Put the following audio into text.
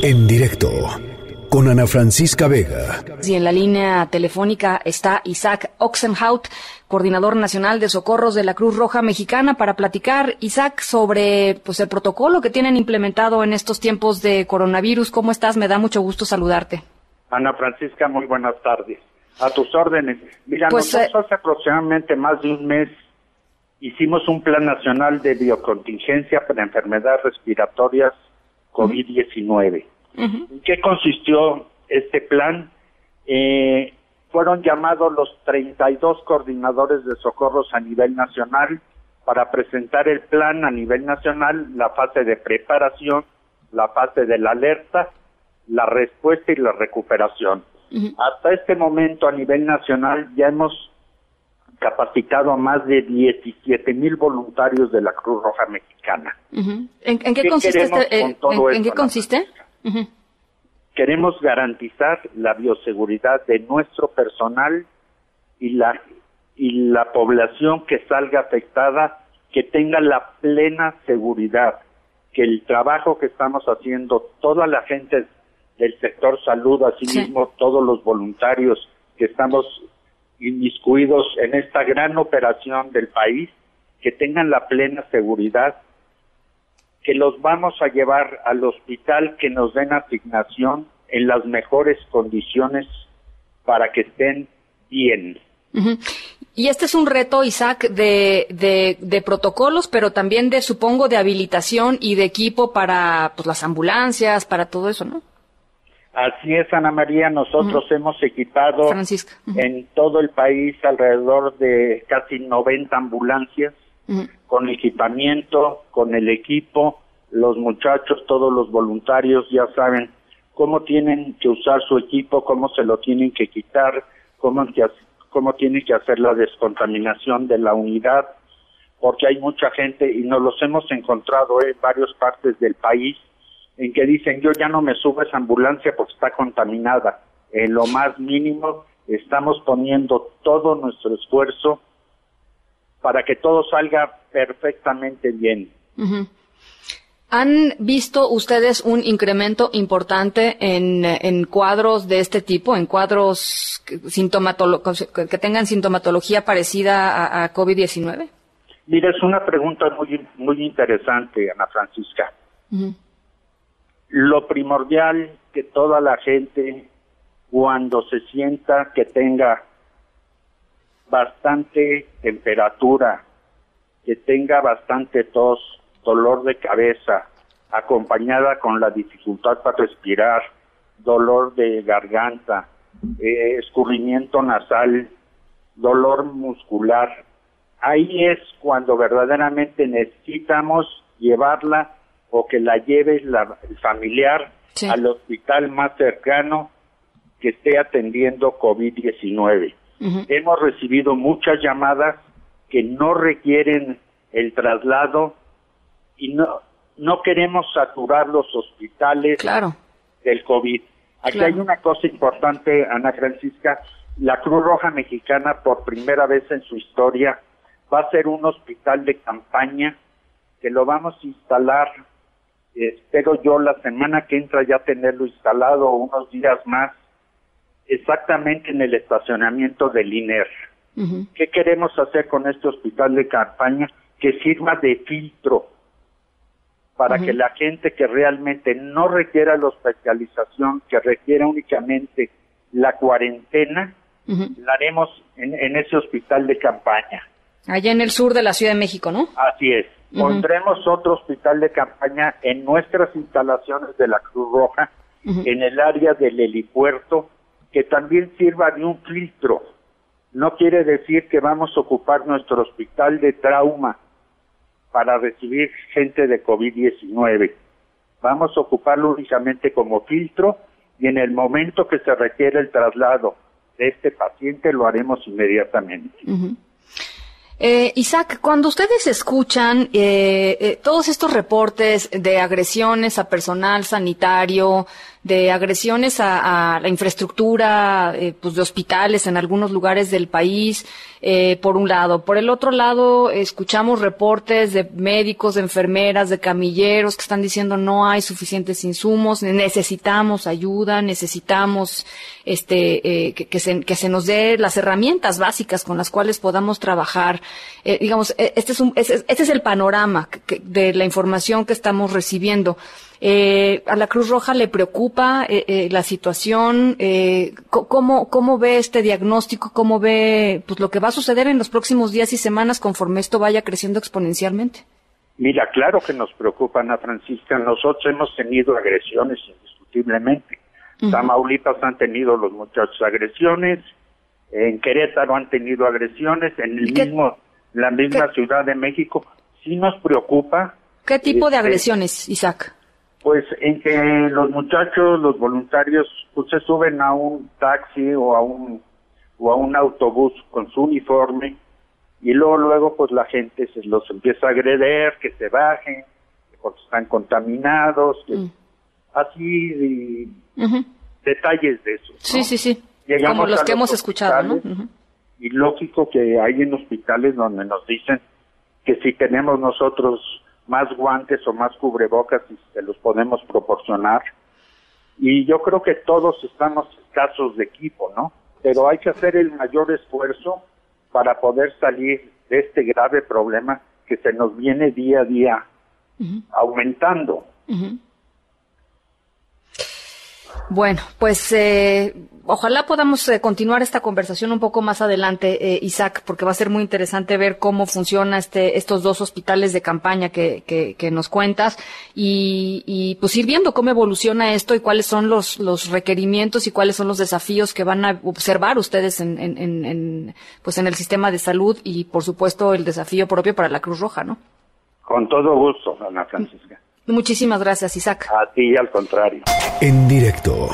En directo con Ana Francisca Vega. Y en la línea telefónica está Isaac Oxenhout, coordinador nacional de socorros de la Cruz Roja Mexicana, para platicar, Isaac, sobre pues, el protocolo que tienen implementado en estos tiempos de coronavirus. ¿Cómo estás? Me da mucho gusto saludarte. Ana Francisca, muy buenas tardes. A tus órdenes. Mira, pues, nosotros hace aproximadamente más de un mes hicimos un plan nacional de biocontingencia para enfermedades respiratorias COVID-19. ¿En qué consistió este plan? Eh, fueron llamados los 32 coordinadores de socorros a nivel nacional para presentar el plan a nivel nacional, la fase de preparación, la fase de la alerta, la respuesta y la recuperación. Hasta este momento a nivel nacional ya hemos capacitado a más de 17 mil voluntarios de la Cruz Roja Mexicana. ¿En, qué, consiste? Este, eh, ¿En, qué consiste? Queremos garantizar la bioseguridad de nuestro personal y la y la población que salga afectada que tenga la plena seguridad que el trabajo que estamos haciendo toda la gente del sector salud asimismo todos los voluntarios que estamos inmiscuidos en esta gran operación del país que tengan la plena seguridad que los vamos a llevar al hospital que nos den asignación en las mejores condiciones para que estén bien. Y este es un reto, Isaac, de, de, protocolos, pero también de, supongo, de habilitación y de equipo para pues, las ambulancias, para todo eso, ¿no? Así es, Ana María. Nosotros hemos equipado en todo el país alrededor de casi 90 ambulancias con equipamiento, con el equipo, los muchachos, todos los voluntarios ya saben cómo tienen que usar su equipo, cómo se lo tienen que quitar, cómo, cómo tienen que hacer la descontaminación de la unidad, porque hay mucha gente y nos los hemos encontrado en varias partes del país en que dicen yo ya no me subo a esa ambulancia porque está contaminada. En lo más mínimo estamos poniendo todo nuestro esfuerzo para que todo salga perfectamente bien. ¿Han visto ustedes un incremento importante en, cuadros de este tipo, en cuadros que tengan sintomatología parecida a, COVID-19? Mira, es una pregunta muy, muy interesante, Ana Francisca. Lo primordial que toda la gente, cuando se sienta que tenga bastante temperatura, que tenga bastante tos, dolor de cabeza, acompañada con la dificultad para respirar, dolor de garganta, eh, escurrimiento nasal, dolor muscular. Ahí es cuando verdaderamente necesitamos llevarla o que la lleve la, el familiar al hospital más cercano que esté atendiendo COVID-19. Hemos recibido muchas llamadas que no requieren el traslado y no, no queremos saturar los hospitales del COVID. Aquí hay una cosa importante, Ana Francisca, la Cruz Roja Mexicana por primera vez en su historia va a ser un hospital de campaña que lo vamos a instalar, espero yo la semana que entra ya tenerlo instalado unos días más exactamente en el estacionamiento del INER. ¿Qué queremos hacer con este hospital de campaña? Que sirva de filtro para que la gente que realmente no requiera la hospitalización, que requiera únicamente la cuarentena, la haremos en, ese hospital de campaña. Allá en el sur de la Ciudad de México, ¿no? Así es. Pondremos otro hospital de campaña en nuestras instalaciones de la Cruz Roja, en el área del helipuerto, que también sirva de un filtro. No quiere decir que vamos a ocupar nuestro hospital de trauma para recibir gente de COVID-19. Vamos a ocuparlo únicamente como filtro y en el momento que se requiere el traslado de este paciente lo haremos inmediatamente. Eh, Isaac, cuando ustedes escuchan eh, eh, todos estos reportes de agresiones a personal sanitario, de agresiones a, la infraestructura eh, pues de hospitales en algunos lugares del país, eh, por un lado. Por el otro lado, escuchamos reportes de médicos, de enfermeras, de camilleros que están diciendo no hay suficientes insumos, necesitamos ayuda, necesitamos este eh, que, se, que se nos dé las herramientas básicas con las cuales podamos trabajar. Eh, digamos, e, este es, un, este es el panorama de la información que estamos recibiendo. Eh, a la Cruz Roja le preocupa eh, eh, la situación. Eh, ¿cómo, ¿Cómo ve este diagnóstico? ¿Cómo ve pues, lo que va a suceder en los próximos días y semanas conforme esto vaya creciendo exponencialmente? Mira, claro que nos preocupa, Ana Francisca. Nosotros hemos tenido agresiones indiscutiblemente. Tamaulipas han tenido los muchachos agresiones, en Querétaro han tenido agresiones, en el mismo, la misma Ciudad de México. Sí nos preocupa. ¿Qué tipo de este, agresiones, Isaac? Pues en que los muchachos, los voluntarios, pues se suben a un taxi o a un o a un autobús con su uniforme y luego luego pues la gente se los empieza a agreder, que se bajen, porque están contaminados, mm. así detalles de eso. Sí, sí, sí. Como los que hemos escuchado, ¿no? Y lógico que hay en hospitales donde nos dicen que si tenemos nosotros más guantes o más cubrebocas y se los podemos proporcionar. Y yo creo que todos estamos escasos de equipo, ¿no? Pero hay que hacer el mayor esfuerzo para poder salir de este grave problema que se nos viene día a día aumentando. Bueno, pues eh, ojalá podamos eh, continuar esta conversación un poco más adelante, eh, Isaac, porque va a ser muy interesante ver cómo funciona este, estos dos hospitales de campaña que, que, nos cuentas y, pues ir viendo cómo evoluciona esto y cuáles son los, requerimientos y cuáles son los desafíos que van a observar ustedes en, en, pues en el sistema de salud y, por supuesto, el desafío propio para la Cruz Roja, ¿no? Con todo gusto, Ana Francisca. Muchísimas gracias, Isaac. A ti, al contrario. En directo.